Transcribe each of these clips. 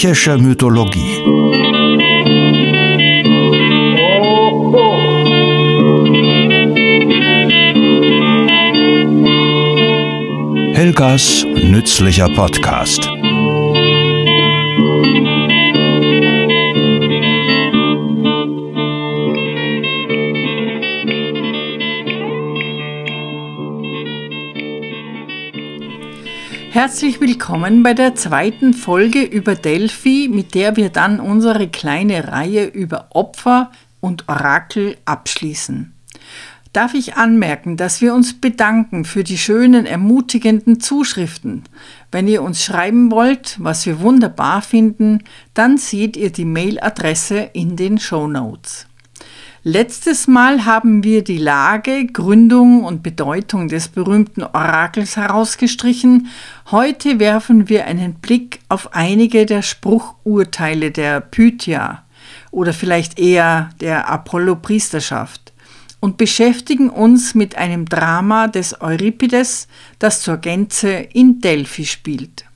Griechische Mythologie. Helgas nützlicher Podcast. Herzlich willkommen bei der zweiten Folge über Delphi, mit der wir dann unsere kleine Reihe über Opfer und Orakel abschließen. Darf ich anmerken, dass wir uns bedanken für die schönen, ermutigenden Zuschriften. Wenn ihr uns schreiben wollt, was wir wunderbar finden, dann seht ihr die Mailadresse in den Show Notes. Letztes Mal haben wir die Lage, Gründung und Bedeutung des berühmten Orakels herausgestrichen. Heute werfen wir einen Blick auf einige der Spruchurteile der Pythia oder vielleicht eher der Apollo-Priesterschaft und beschäftigen uns mit einem Drama des Euripides, das zur Gänze in Delphi spielt.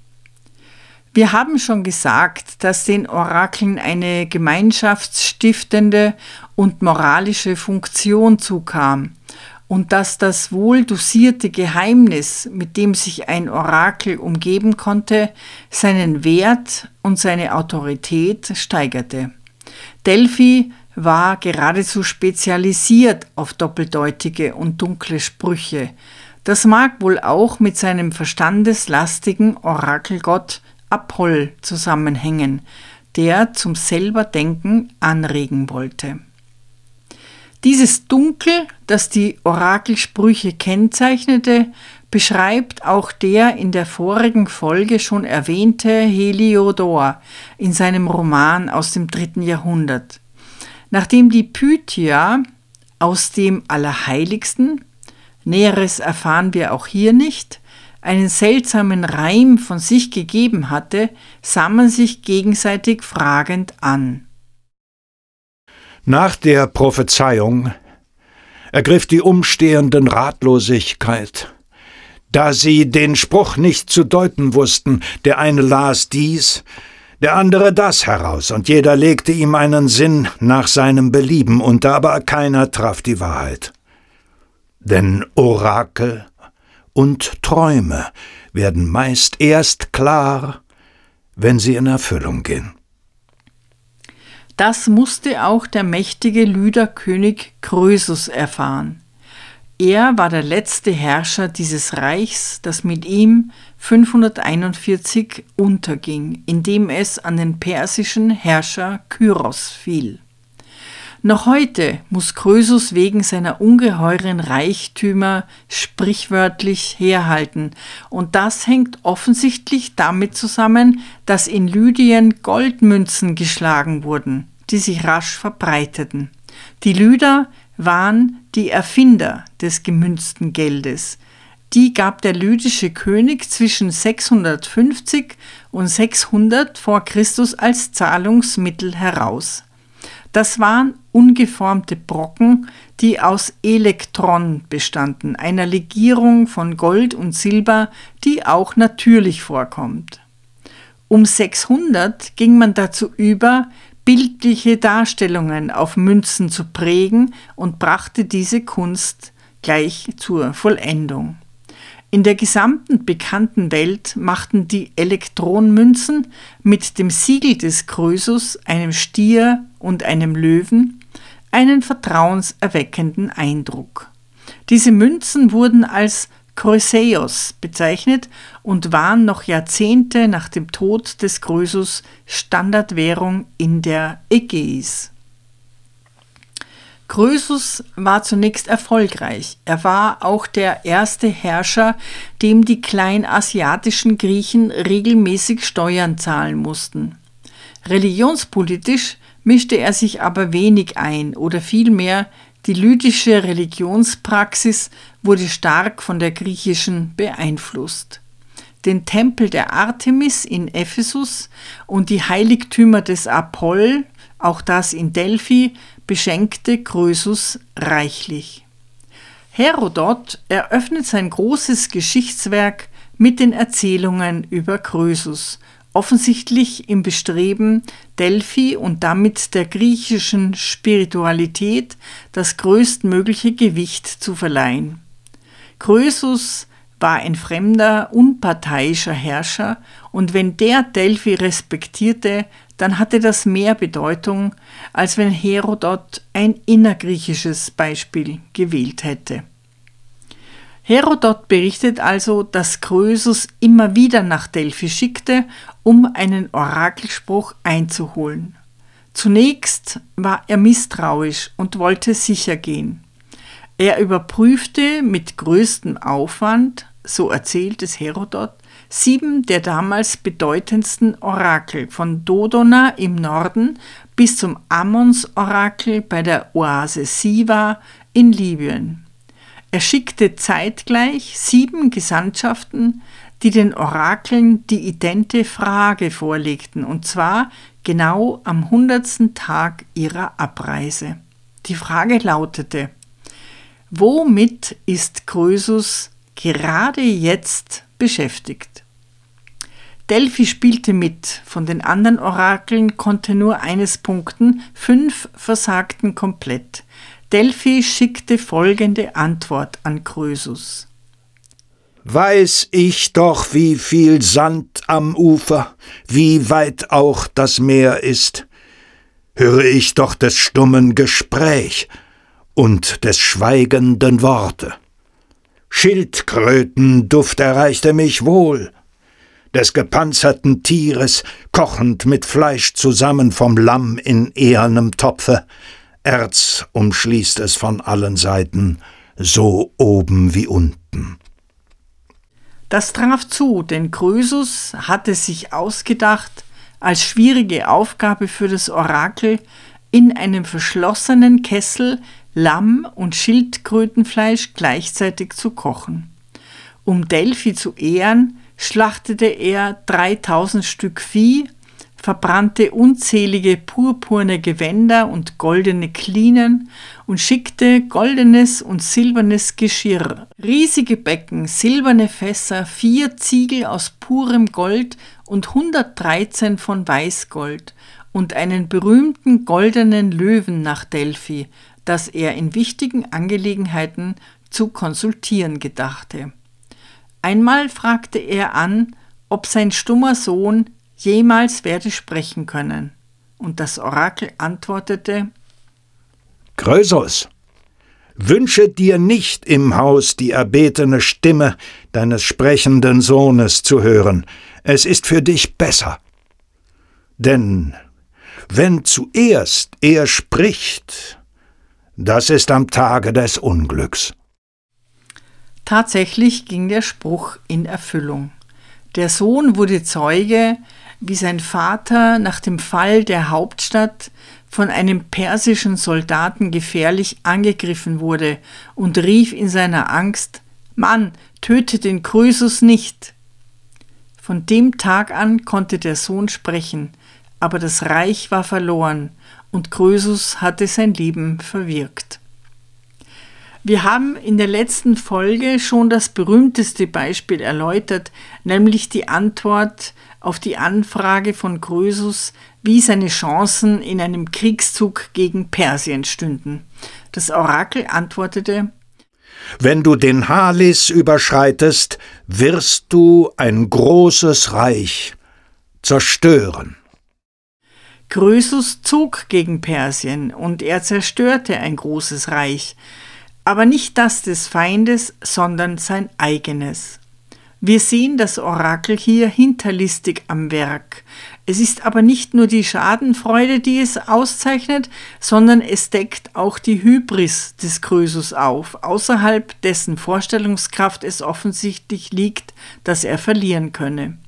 Wir haben schon gesagt, dass den Orakeln eine gemeinschaftsstiftende und moralische Funktion zukam und dass das wohl dosierte Geheimnis, mit dem sich ein Orakel umgeben konnte, seinen Wert und seine Autorität steigerte. Delphi war geradezu spezialisiert auf doppeldeutige und dunkle Sprüche. Das mag wohl auch mit seinem verstandeslastigen Orakelgott Apoll zusammenhängen, der zum Selberdenken anregen wollte. Dieses Dunkel, das die Orakelsprüche kennzeichnete, beschreibt auch der in der vorigen Folge schon erwähnte Heliodor in seinem Roman aus dem dritten Jahrhundert. Nachdem die Pythia aus dem Allerheiligsten, Näheres erfahren wir auch hier nicht, einen seltsamen Reim von sich gegeben hatte, sah man sich gegenseitig fragend an. Nach der Prophezeiung ergriff die Umstehenden Ratlosigkeit, da sie den Spruch nicht zu deuten wussten, der eine las dies, der andere das heraus, und jeder legte ihm einen Sinn nach seinem Belieben unter, aber keiner traf die Wahrheit. Denn Orakel und Träume werden meist erst klar, wenn sie in Erfüllung gehen. Das musste auch der mächtige Lyderkönig Krösus erfahren. Er war der letzte Herrscher dieses Reichs, das mit ihm 541 unterging, indem es an den persischen Herrscher Kyros fiel. Noch heute muss Krösus wegen seiner ungeheuren Reichtümer sprichwörtlich herhalten, und das hängt offensichtlich damit zusammen, dass in Lydien Goldmünzen geschlagen wurden, die sich rasch verbreiteten. Die Lyder waren die Erfinder des gemünzten Geldes. Die gab der lydische König zwischen 650 und 600 vor Christus als Zahlungsmittel heraus. Das waren ungeformte Brocken, die aus Elektron bestanden, einer Legierung von Gold und Silber, die auch natürlich vorkommt. Um 600 ging man dazu über, bildliche Darstellungen auf Münzen zu prägen und brachte diese Kunst gleich zur Vollendung. In der gesamten bekannten Welt machten die Elektronmünzen mit dem Siegel des Krösus, einem Stier und einem Löwen einen vertrauenserweckenden Eindruck. Diese Münzen wurden als Chryseos bezeichnet und waren noch Jahrzehnte nach dem Tod des Krösus Standardwährung in der Ägäis. Krösus war zunächst erfolgreich. Er war auch der erste Herrscher, dem die kleinasiatischen Griechen regelmäßig Steuern zahlen mussten. Religionspolitisch mischte er sich aber wenig ein oder vielmehr die lydische Religionspraxis wurde stark von der griechischen beeinflusst. Den Tempel der Artemis in Ephesus und die Heiligtümer des Apoll, auch das in Delphi, beschenkte Krösus reichlich. Herodot eröffnet sein großes Geschichtswerk mit den Erzählungen über Krösus offensichtlich im Bestreben, Delphi und damit der griechischen Spiritualität das größtmögliche Gewicht zu verleihen. Krösus war ein fremder, unparteiischer Herrscher, und wenn der Delphi respektierte, dann hatte das mehr Bedeutung, als wenn Herodot ein innergriechisches Beispiel gewählt hätte. Herodot berichtet also, dass Krösus immer wieder nach Delphi schickte, um einen Orakelspruch einzuholen. Zunächst war er misstrauisch und wollte sicher gehen. Er überprüfte mit größtem Aufwand, so erzählt es Herodot, sieben der damals bedeutendsten Orakel von Dodona im Norden bis zum Ammons-Orakel bei der Oase Siva in Libyen. Er schickte zeitgleich sieben Gesandtschaften, die den Orakeln die idente Frage vorlegten, und zwar genau am hundertsten Tag ihrer Abreise. Die Frage lautete, womit ist Krösus gerade jetzt beschäftigt? Delphi spielte mit, von den anderen Orakeln konnte nur eines punkten, fünf versagten komplett. Delphi schickte folgende Antwort an Krösus. Weiß ich doch, wie viel Sand am Ufer, wie weit auch das Meer ist, höre ich doch des stummen Gespräch und des schweigenden Worte. Schildkrötenduft erreichte mich wohl, des gepanzerten Tieres, kochend mit Fleisch zusammen vom Lamm in ehernem Topfe, Erz umschließt es von allen Seiten, so oben wie unten. Das traf zu, denn Krösus hatte sich ausgedacht, als schwierige Aufgabe für das Orakel, in einem verschlossenen Kessel Lamm und Schildkrötenfleisch gleichzeitig zu kochen. Um Delphi zu ehren, schlachtete er 3000 Stück Vieh verbrannte unzählige purpurne Gewänder und goldene Klinen und schickte goldenes und silbernes Geschirr, riesige Becken, silberne Fässer, vier Ziegel aus purem Gold und 113 von Weißgold und einen berühmten goldenen Löwen nach Delphi, das er in wichtigen Angelegenheiten zu konsultieren gedachte. Einmal fragte er an, ob sein stummer Sohn jemals werde sprechen können. Und das Orakel antwortete Krösus, wünsche dir nicht im Haus die erbetene Stimme deines sprechenden Sohnes zu hören, es ist für dich besser. Denn wenn zuerst er spricht, das ist am Tage des Unglücks. Tatsächlich ging der Spruch in Erfüllung. Der Sohn wurde Zeuge, wie sein Vater nach dem Fall der Hauptstadt von einem persischen Soldaten gefährlich angegriffen wurde und rief in seiner Angst Mann, töte den Krösus nicht. Von dem Tag an konnte der Sohn sprechen, aber das Reich war verloren und Krösus hatte sein Leben verwirkt. Wir haben in der letzten Folge schon das berühmteste Beispiel erläutert, nämlich die Antwort auf die Anfrage von Krösus, wie seine Chancen in einem Kriegszug gegen Persien stünden. Das Orakel antwortete Wenn du den Halis überschreitest, wirst du ein großes Reich zerstören. Krösus zog gegen Persien und er zerstörte ein großes Reich aber nicht das des Feindes, sondern sein eigenes. Wir sehen das Orakel hier hinterlistig am Werk. Es ist aber nicht nur die Schadenfreude, die es auszeichnet, sondern es deckt auch die Hybris des Krösus auf, außerhalb dessen Vorstellungskraft es offensichtlich liegt, dass er verlieren könne.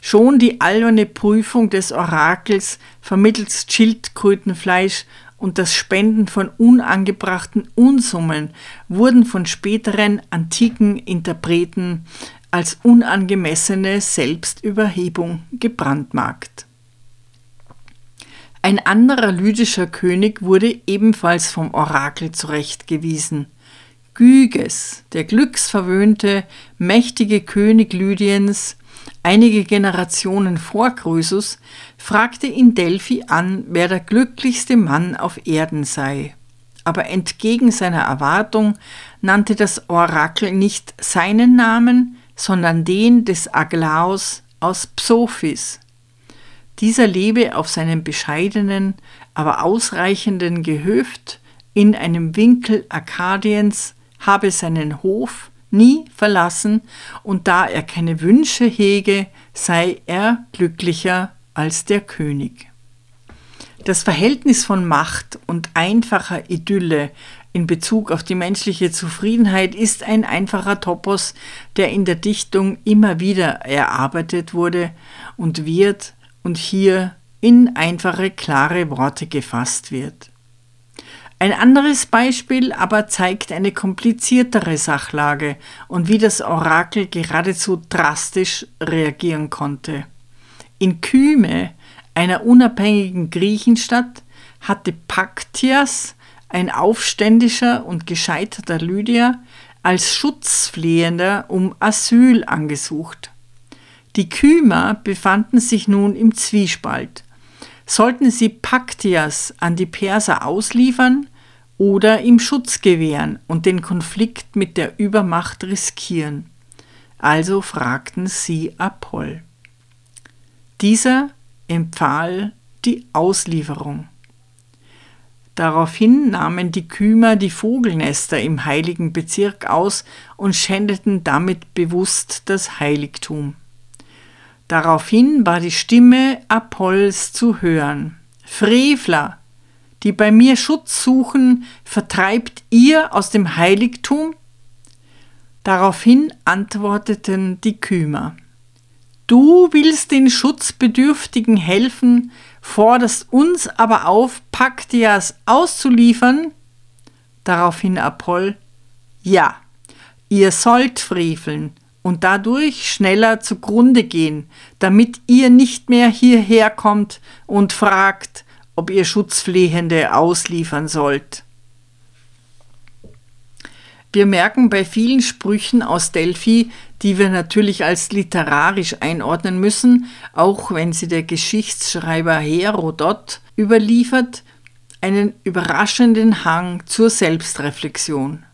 Schon die alberne Prüfung des Orakels vermittels Schildkrötenfleisch und das Spenden von unangebrachten Unsummen wurden von späteren antiken Interpreten als unangemessene Selbstüberhebung gebrandmarkt. Ein anderer lydischer König wurde ebenfalls vom Orakel zurechtgewiesen. Gyges, der glücksverwöhnte, mächtige König Lydiens, einige Generationen vor Krösus, fragte in Delphi an, wer der glücklichste Mann auf Erden sei. Aber entgegen seiner Erwartung nannte das Orakel nicht seinen Namen, sondern den des Aglaos aus Psophis. Dieser lebe auf seinem bescheidenen, aber ausreichenden Gehöft in einem Winkel Arkadiens, habe seinen Hof nie verlassen, und da er keine Wünsche hege, sei er glücklicher als der König. Das Verhältnis von Macht und einfacher Idylle in Bezug auf die menschliche Zufriedenheit ist ein einfacher Topos, der in der Dichtung immer wieder erarbeitet wurde und wird und hier in einfache, klare Worte gefasst wird. Ein anderes Beispiel aber zeigt eine kompliziertere Sachlage und wie das Orakel geradezu drastisch reagieren konnte. In Kyme, einer unabhängigen Griechenstadt, hatte Paktias, ein aufständischer und gescheiterter Lydier, als Schutzflehender um Asyl angesucht. Die Kymer befanden sich nun im Zwiespalt. Sollten sie Paktias an die Perser ausliefern oder ihm Schutz gewähren und den Konflikt mit der Übermacht riskieren. Also fragten sie Apoll. Dieser empfahl die Auslieferung. Daraufhin nahmen die Kümer die Vogelnester im heiligen Bezirk aus und schändeten damit bewusst das Heiligtum. Daraufhin war die Stimme Apolls zu hören. Frevler, die bei mir Schutz suchen, vertreibt ihr aus dem Heiligtum? Daraufhin antworteten die Kümer. Du willst den Schutzbedürftigen helfen, forderst uns aber auf, Paktias auszuliefern? Daraufhin Apoll, ja, ihr sollt freveln und dadurch schneller zugrunde gehen, damit ihr nicht mehr hierher kommt und fragt, ob ihr Schutzflehende ausliefern sollt. Wir merken bei vielen Sprüchen aus Delphi, die wir natürlich als literarisch einordnen müssen, auch wenn sie der Geschichtsschreiber Herodot überliefert, einen überraschenden Hang zur Selbstreflexion.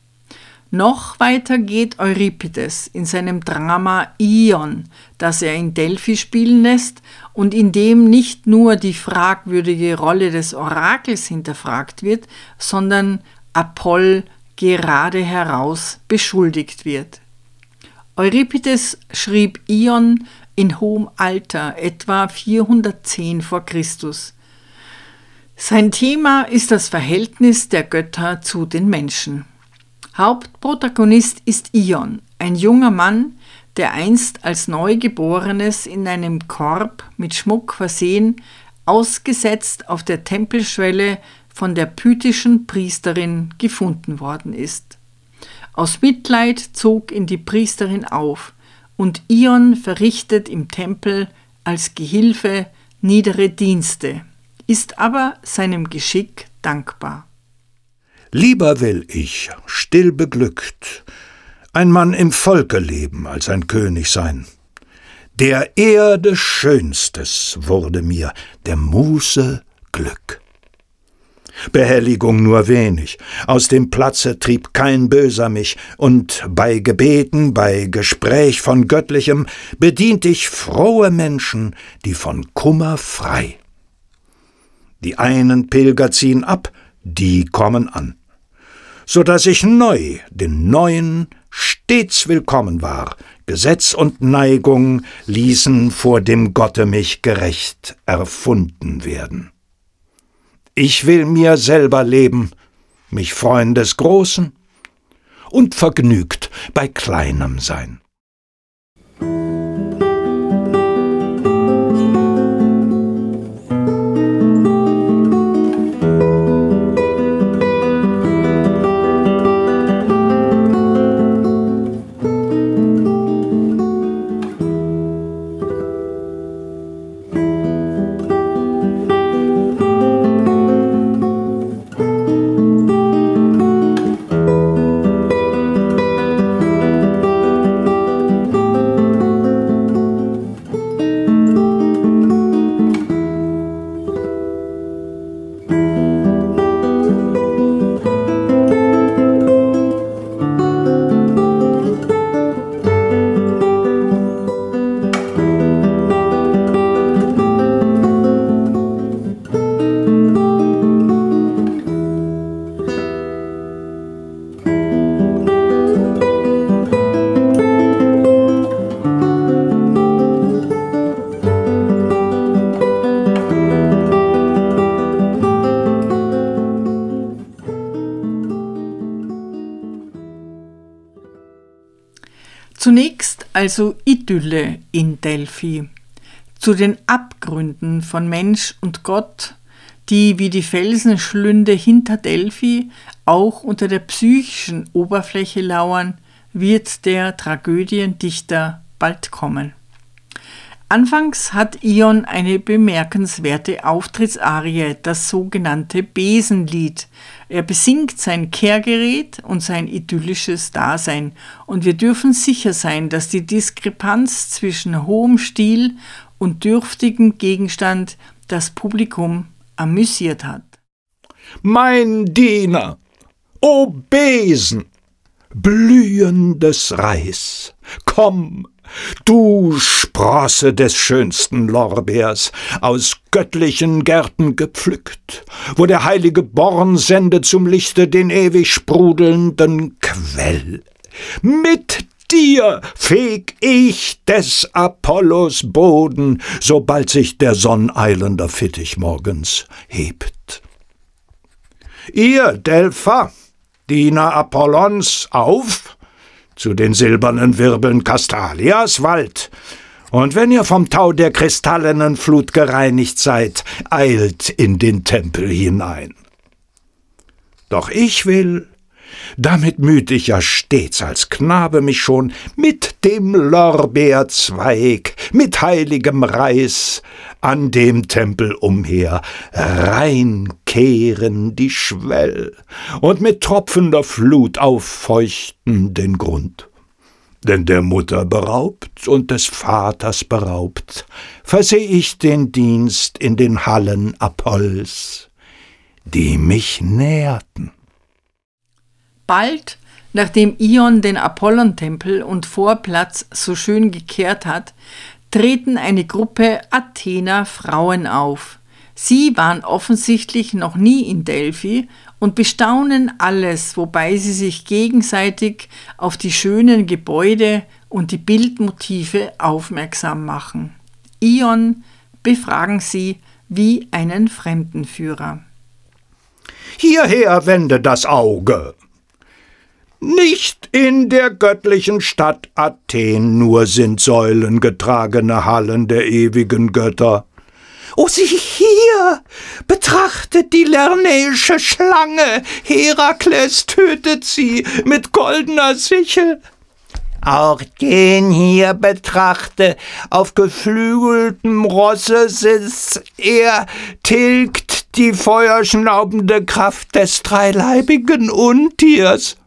Noch weiter geht Euripides in seinem Drama Ion, das er in Delphi spielen lässt und in dem nicht nur die fragwürdige Rolle des Orakels hinterfragt wird, sondern Apoll gerade heraus beschuldigt wird. Euripides schrieb Ion in hohem Alter, etwa 410 vor Christus. Sein Thema ist das Verhältnis der Götter zu den Menschen. Hauptprotagonist ist Ion, ein junger Mann, der einst als Neugeborenes in einem Korb mit Schmuck versehen, ausgesetzt auf der Tempelschwelle von der pythischen Priesterin gefunden worden ist. Aus Mitleid zog ihn die Priesterin auf, und Ion verrichtet im Tempel als Gehilfe niedere Dienste, ist aber seinem Geschick dankbar. Lieber will ich, still beglückt, ein Mann im Volke leben als ein König sein. Der Erde Schönstes wurde mir, der Muße Glück. Behelligung nur wenig, aus dem Platze trieb kein Böser mich, und bei Gebeten, bei Gespräch von Göttlichem bedient ich frohe Menschen, die von Kummer frei. Die einen Pilger ziehen ab, die kommen an so dass ich neu den Neuen stets willkommen war. Gesetz und Neigung ließen vor dem Gotte mich gerecht erfunden werden. Ich will mir selber leben, mich freuen des Großen und vergnügt bei Kleinem sein. Also Idylle in Delphi. Zu den Abgründen von Mensch und Gott, die wie die Felsenschlünde hinter Delphi auch unter der psychischen Oberfläche lauern, wird der Tragödiendichter bald kommen. Anfangs hat Ion eine bemerkenswerte Auftrittsarie, das sogenannte Besenlied. Er besingt sein Kehrgerät und sein idyllisches Dasein, und wir dürfen sicher sein, dass die Diskrepanz zwischen hohem Stil und dürftigem Gegenstand das Publikum amüsiert hat. Mein Diener, o Besen, blühendes Reis, komm, Du Sprosse des schönsten Lorbeers, aus göttlichen Gärten gepflückt, wo der heilige Born sendet zum Lichte den ewig sprudelnden Quell. Mit dir feg ich des Apollos Boden, sobald sich der sonneilender Fittich morgens hebt. Ihr Delpha, Diener Apollons, auf! Zu den silbernen Wirbeln Castalias Wald. Und wenn ihr vom Tau der kristallenen Flut gereinigt seid, eilt in den Tempel hinein. Doch ich will, damit müht ich ja stets als Knabe mich schon mit dem Lorbeerzweig, mit heiligem Reis an dem Tempel umher, reinkehren die Schwell und mit tropfender Flut auffeuchten den Grund. Denn der Mutter beraubt und des Vaters beraubt, verseh ich den Dienst in den Hallen Apolls, die mich nährten. Bald, nachdem Ion den Apollontempel und Vorplatz so schön gekehrt hat, treten eine Gruppe Athener Frauen auf. Sie waren offensichtlich noch nie in Delphi und bestaunen alles, wobei sie sich gegenseitig auf die schönen Gebäude und die Bildmotive aufmerksam machen. Ion befragen sie wie einen Fremdenführer. Hierher wende das Auge, nicht in der göttlichen Stadt Athen nur sind säulengetragene Hallen der ewigen Götter. O sieh hier! Betrachtet die lernäische Schlange! Herakles tötet sie mit goldener Sichel. Auch den hier betrachte, auf geflügeltem Rosse sitzt er, tilgt die feuerschnaubende Kraft des dreileibigen Untiers.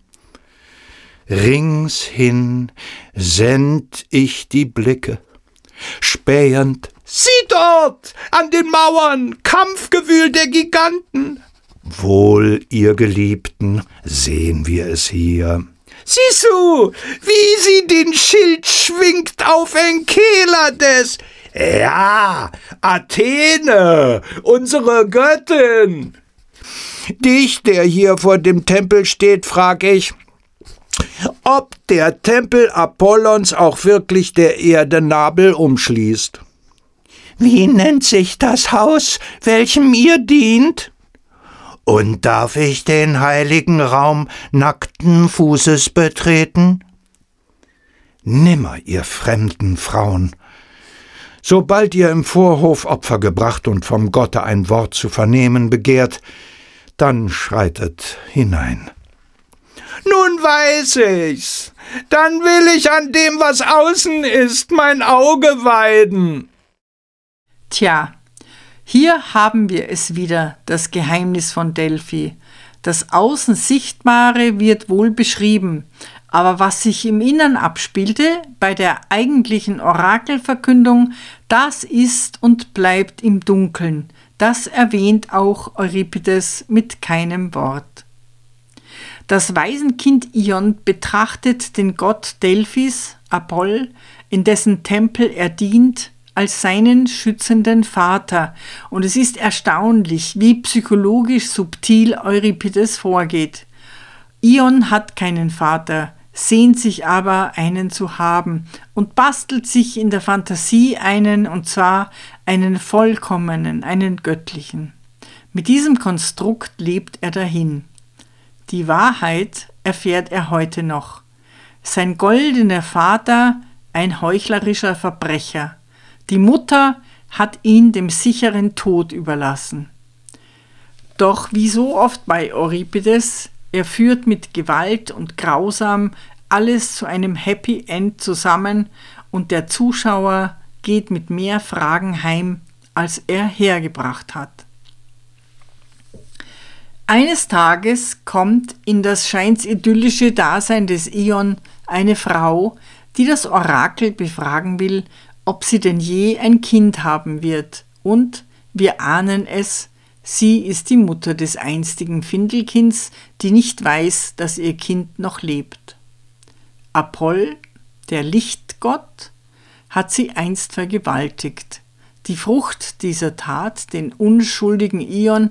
Ringshin send ich die Blicke, spähend, sieh dort, an den Mauern, Kampfgewühl der Giganten. Wohl, ihr Geliebten, sehen wir es hier. Siehst du, wie sie den Schild schwingt auf Enkelades? Ja, Athene, unsere Göttin. Dich, der hier vor dem Tempel steht, frag ich, ob der Tempel Apollons auch wirklich der Erde Nabel umschließt. Wie nennt sich das Haus, welchem ihr dient? Und darf ich den heiligen Raum nackten Fußes betreten? Nimmer, ihr fremden Frauen. Sobald ihr im Vorhof Opfer gebracht und vom Gotte ein Wort zu vernehmen begehrt, dann schreitet hinein. Nun weiß ich's. Dann will ich an dem, was außen ist, mein Auge weiden. Tja, hier haben wir es wieder, das Geheimnis von Delphi. Das Außen Sichtbare wird wohl beschrieben, aber was sich im Innern abspielte, bei der eigentlichen Orakelverkündung, das ist und bleibt im Dunkeln. Das erwähnt auch Euripides mit keinem Wort. Das Waisenkind Ion betrachtet den Gott Delphis, Apoll, in dessen Tempel er dient, als seinen schützenden Vater, und es ist erstaunlich, wie psychologisch subtil Euripides vorgeht. Ion hat keinen Vater, sehnt sich aber einen zu haben und bastelt sich in der Fantasie einen, und zwar einen vollkommenen, einen göttlichen. Mit diesem Konstrukt lebt er dahin. Die Wahrheit erfährt er heute noch. sein goldener Vater ein heuchlerischer Verbrecher. Die Mutter hat ihn dem sicheren Tod überlassen. Doch wie so oft bei Euripides, er führt mit Gewalt und Grausam alles zu einem Happy End zusammen und der Zuschauer geht mit mehr Fragen heim, als er hergebracht hat. Eines Tages kommt in das scheins idyllische Dasein des Ion eine Frau, die das Orakel befragen will, ob sie denn je ein Kind haben wird, und wir ahnen es, sie ist die Mutter des einstigen Findelkinds, die nicht weiß, dass ihr Kind noch lebt. Apoll, der Lichtgott, hat sie einst vergewaltigt. Die Frucht dieser Tat, den unschuldigen Ion,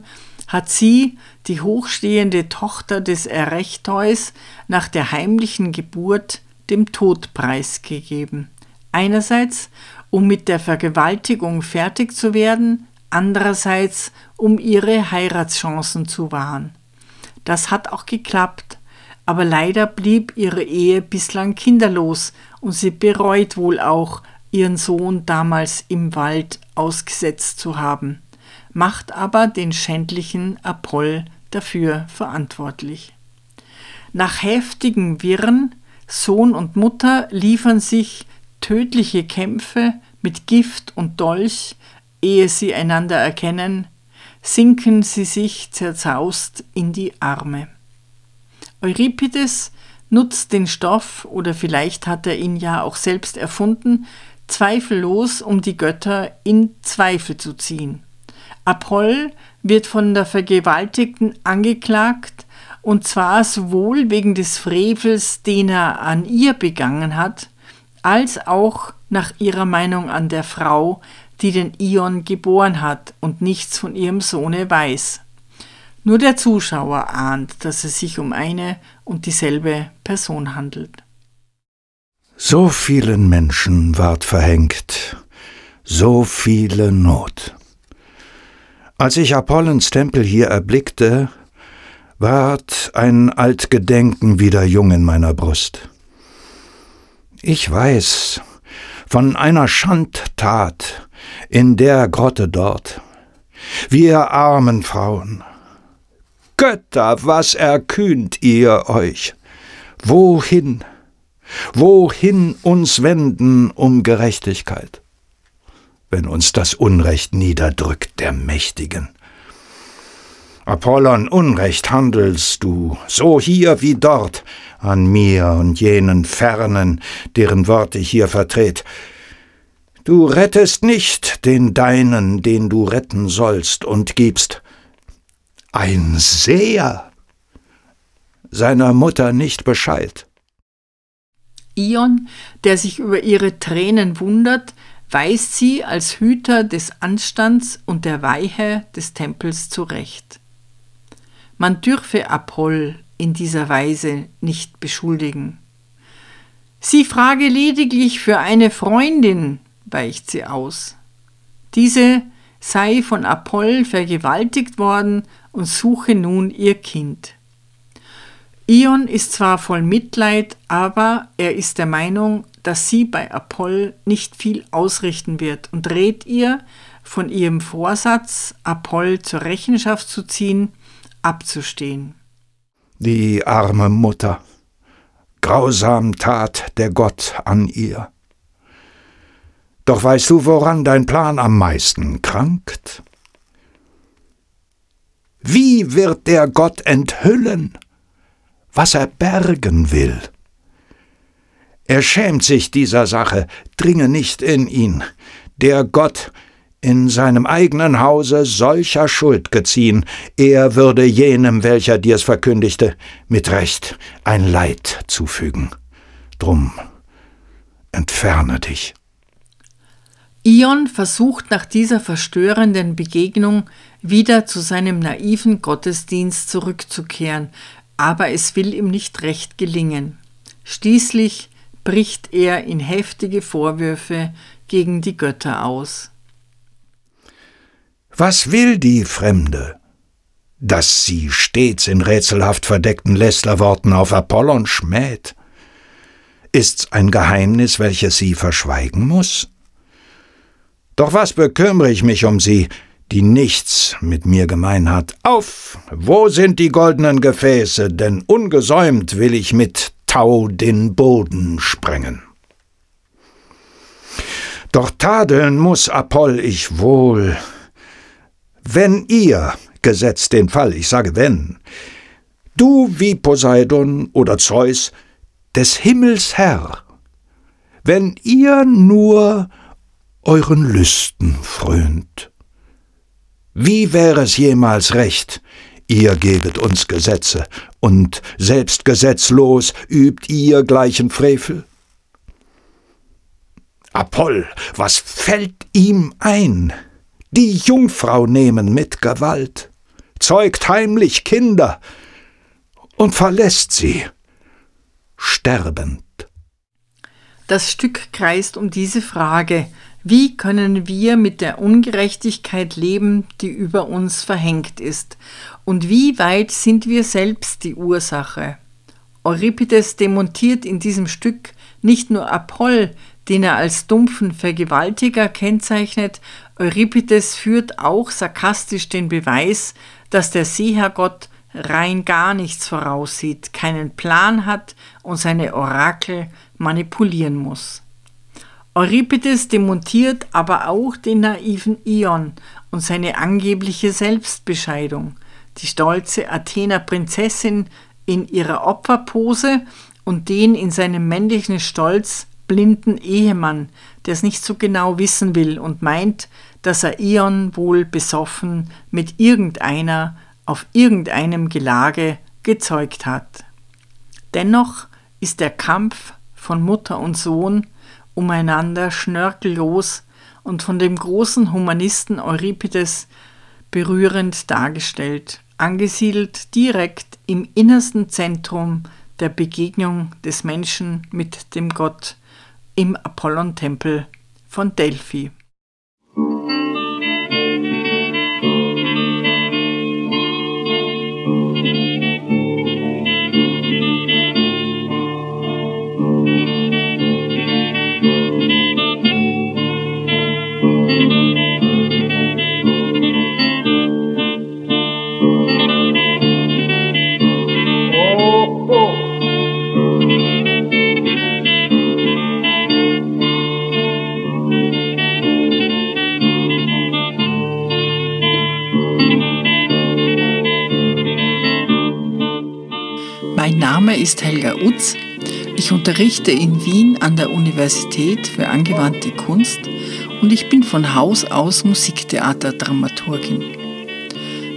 hat sie, die hochstehende Tochter des Erechtheus, nach der heimlichen Geburt dem Tod preisgegeben. Einerseits, um mit der Vergewaltigung fertig zu werden, andererseits, um ihre Heiratschancen zu wahren. Das hat auch geklappt, aber leider blieb ihre Ehe bislang kinderlos und sie bereut wohl auch, ihren Sohn damals im Wald ausgesetzt zu haben macht aber den schändlichen Apoll dafür verantwortlich. Nach heftigen Wirren, Sohn und Mutter liefern sich tödliche Kämpfe mit Gift und Dolch, ehe sie einander erkennen, sinken sie sich zerzaust in die Arme. Euripides nutzt den Stoff, oder vielleicht hat er ihn ja auch selbst erfunden, zweifellos, um die Götter in Zweifel zu ziehen. Apoll wird von der Vergewaltigten angeklagt, und zwar sowohl wegen des Frevels, den er an ihr begangen hat, als auch nach ihrer Meinung an der Frau, die den Ion geboren hat und nichts von ihrem Sohne weiß. Nur der Zuschauer ahnt, dass es sich um eine und dieselbe Person handelt. So vielen Menschen ward verhängt, so viele Not. Als ich Apollons Tempel hier erblickte, ward ein Altgedenken wieder jung in meiner Brust. Ich weiß von einer Schandtat in der Grotte dort. Wir armen Frauen. Götter, was erkühnt ihr euch? Wohin? Wohin uns wenden um Gerechtigkeit? Wenn uns das Unrecht niederdrückt der Mächtigen. Apollon, Unrecht handelst du, so hier wie dort, an mir und jenen Fernen, deren Wort ich hier vertret. Du rettest nicht den Deinen, den du retten sollst, und gibst ein Seher seiner Mutter nicht Bescheid. Ion, der sich über ihre Tränen wundert, weist sie als Hüter des Anstands und der Weihe des Tempels zurecht. Man dürfe Apoll in dieser Weise nicht beschuldigen. Sie frage lediglich für eine Freundin, weicht sie aus. Diese sei von Apoll vergewaltigt worden und suche nun ihr Kind. Ion ist zwar voll Mitleid, aber er ist der Meinung, dass sie bei Apoll nicht viel ausrichten wird und rät ihr, von ihrem Vorsatz, Apoll zur Rechenschaft zu ziehen, abzustehen. Die arme Mutter, grausam tat der Gott an ihr. Doch weißt du, woran dein Plan am meisten krankt? Wie wird der Gott enthüllen, was er bergen will? Er schämt sich dieser Sache, dringe nicht in ihn. Der Gott in seinem eigenen Hause solcher Schuld geziehen, er würde jenem, welcher dir's verkündigte, mit Recht ein Leid zufügen. Drum entferne dich. Ion versucht nach dieser verstörenden Begegnung wieder zu seinem naiven Gottesdienst zurückzukehren, aber es will ihm nicht recht gelingen. Schließlich bricht er in heftige Vorwürfe gegen die Götter aus. Was will die Fremde? Dass sie stets in rätselhaft verdeckten Lästerworten auf Apollon schmäht. Ist's ein Geheimnis, welches sie verschweigen muss? Doch was bekümmere ich mich um sie, die nichts mit mir gemein hat? Auf! Wo sind die goldenen Gefäße, denn ungesäumt will ich mit Tau den Boden sprengen. Doch tadeln muss Apoll ich wohl, wenn ihr, gesetzt den Fall, ich sage wenn, du wie Poseidon oder Zeus, des Himmels Herr, wenn ihr nur euren Lüsten frönt. Wie wäre es jemals recht, ihr gebet uns Gesetze, und selbst gesetzlos übt ihr gleichen Frevel? Apoll, was fällt ihm ein? Die Jungfrau nehmen mit Gewalt, zeugt heimlich Kinder und verlässt sie sterbend. Das Stück kreist um diese Frage, wie können wir mit der Ungerechtigkeit leben, die über uns verhängt ist, und wie weit sind wir selbst die Ursache? Euripides demontiert in diesem Stück nicht nur Apoll, den er als dumpfen Vergewaltiger kennzeichnet, Euripides führt auch sarkastisch den Beweis, dass der Seeherrgott rein gar nichts voraussieht, keinen Plan hat und seine Orakel manipulieren muss. Euripides demontiert aber auch den naiven Ion und seine angebliche Selbstbescheidung, die stolze Athener Prinzessin in ihrer Opferpose und den in seinem männlichen Stolz blinden Ehemann, der es nicht so genau wissen will und meint, dass er Ion wohl besoffen mit irgendeiner auf irgendeinem Gelage gezeugt hat. Dennoch ist der Kampf von Mutter und Sohn umeinander schnörkellos und von dem großen Humanisten Euripides berührend dargestellt, angesiedelt direkt im innersten Zentrum der Begegnung des Menschen mit dem Gott im Apollontempel von Delphi. Unterrichte in Wien an der Universität für angewandte Kunst und ich bin von Haus aus Musiktheaterdramaturgin.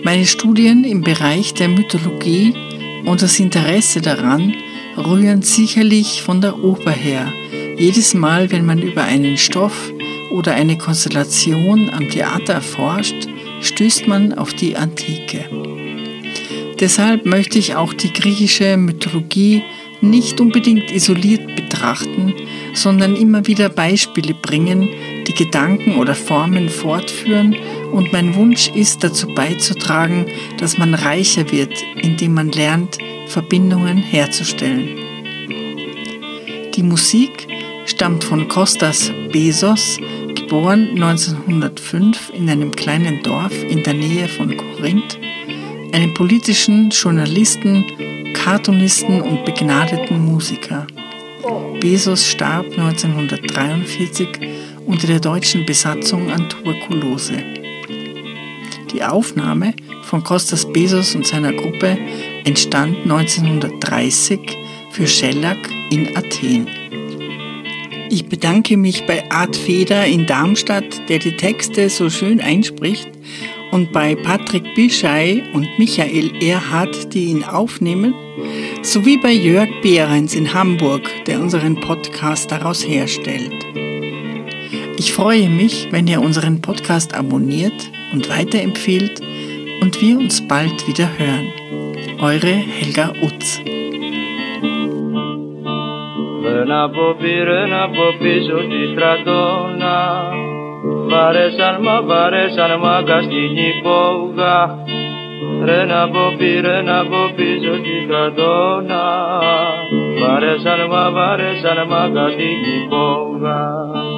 Meine Studien im Bereich der Mythologie und das Interesse daran rühren sicherlich von der Oper her. Jedes Mal, wenn man über einen Stoff oder eine Konstellation am Theater erforscht, stößt man auf die Antike. Deshalb möchte ich auch die griechische Mythologie nicht unbedingt isoliert betrachten, sondern immer wieder Beispiele bringen, die Gedanken oder Formen fortführen und mein Wunsch ist dazu beizutragen, dass man reicher wird, indem man lernt, Verbindungen herzustellen. Die Musik stammt von Kostas Bezos, geboren 1905 in einem kleinen Dorf in der Nähe von Korinth einem politischen Journalisten, Cartoonisten und begnadeten Musiker. Bezos starb 1943 unter der deutschen Besatzung an Tuberkulose. Die Aufnahme von Kostas Bezos und seiner Gruppe entstand 1930 für Schellack in Athen. Ich bedanke mich bei Art Feder in Darmstadt, der die Texte so schön einspricht und bei Patrick Bischei und Michael Erhardt, die ihn aufnehmen, sowie bei Jörg Behrens in Hamburg, der unseren Podcast daraus herstellt. Ich freue mich, wenn ihr unseren Podcast abonniert und weiterempfehlt und wir uns bald wieder hören. Eure Helga Utz. Παρέσαν μα, παρέσαν μα, καστινή φόβγα Ρε να πω πει, ρε να πω πίσω στην κατώνα Παρέσαν μα, παρέσαν μα, καστινή φόβγα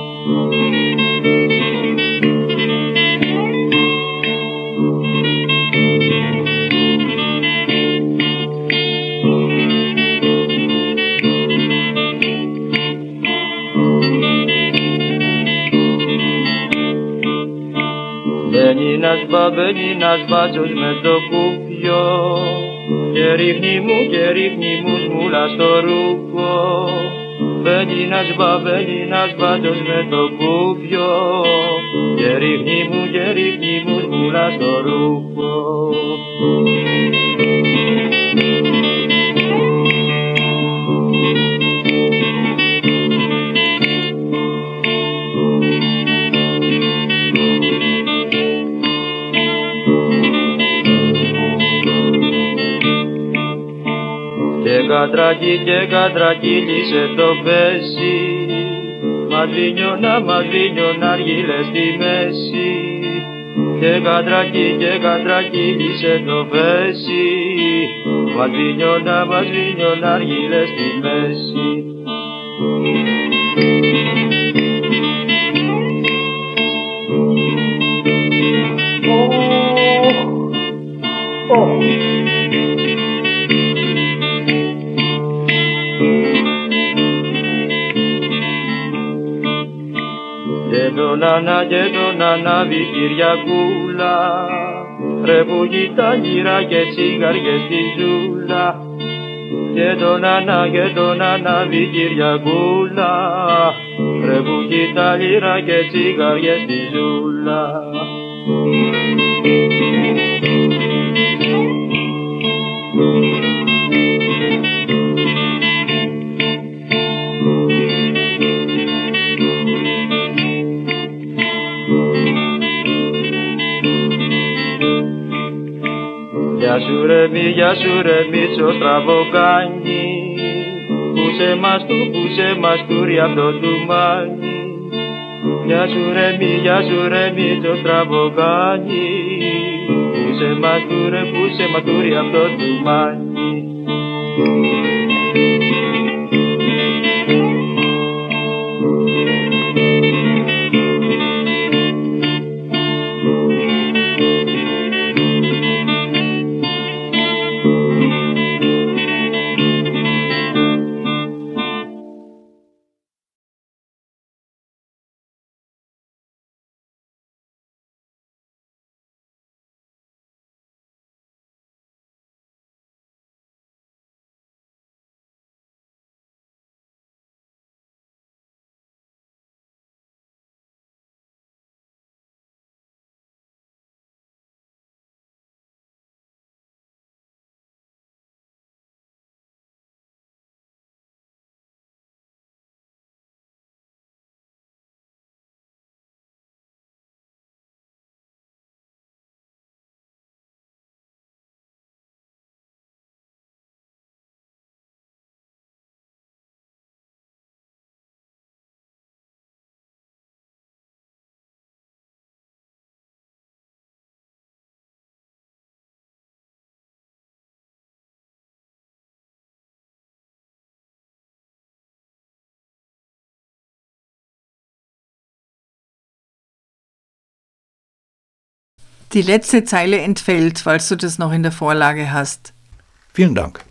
nasz babę, ni nasz baciuś me dokupio. Kierichni mu, kierichni mu, zmulasz to rupo. Będzi nasz babę, ni nasz baciuś me dokupio. Kierichni mu, kierichni mu, zmulasz to rupo. Κατρακί και κατρακύλισε το πέσι Μαδρίνιωνα, μαδρίνιωνα αργύλε στη μέση. Και κατρακί και κατρακύλισε το πέσι Μαδρίνιωνα, μαδρίνιωνα αργύλε στη μέση Και τον Ανά και τον Ανάβη Κυριακούλα Ρε που τα γύρα και τσιγαριές στη ζούλα. Και τον Ανά και τον Ανάβη Κυριακούλα Ρε που τα λύρα και τσιγαριές στη ζούλα Γεια σου ρε μη, γεια σου ρε μίτσο στραβοκάνι Πούσε μας του, πούσε μας του ρε απ' το τουμάνι Γεια σου ρε μη, γεια σου ρε μίτσο στραβοκάνι Πούσε μας του ρε, πούσε μας του ρε απ' το τουμάνι Die letzte Zeile entfällt, falls du das noch in der Vorlage hast. Vielen Dank.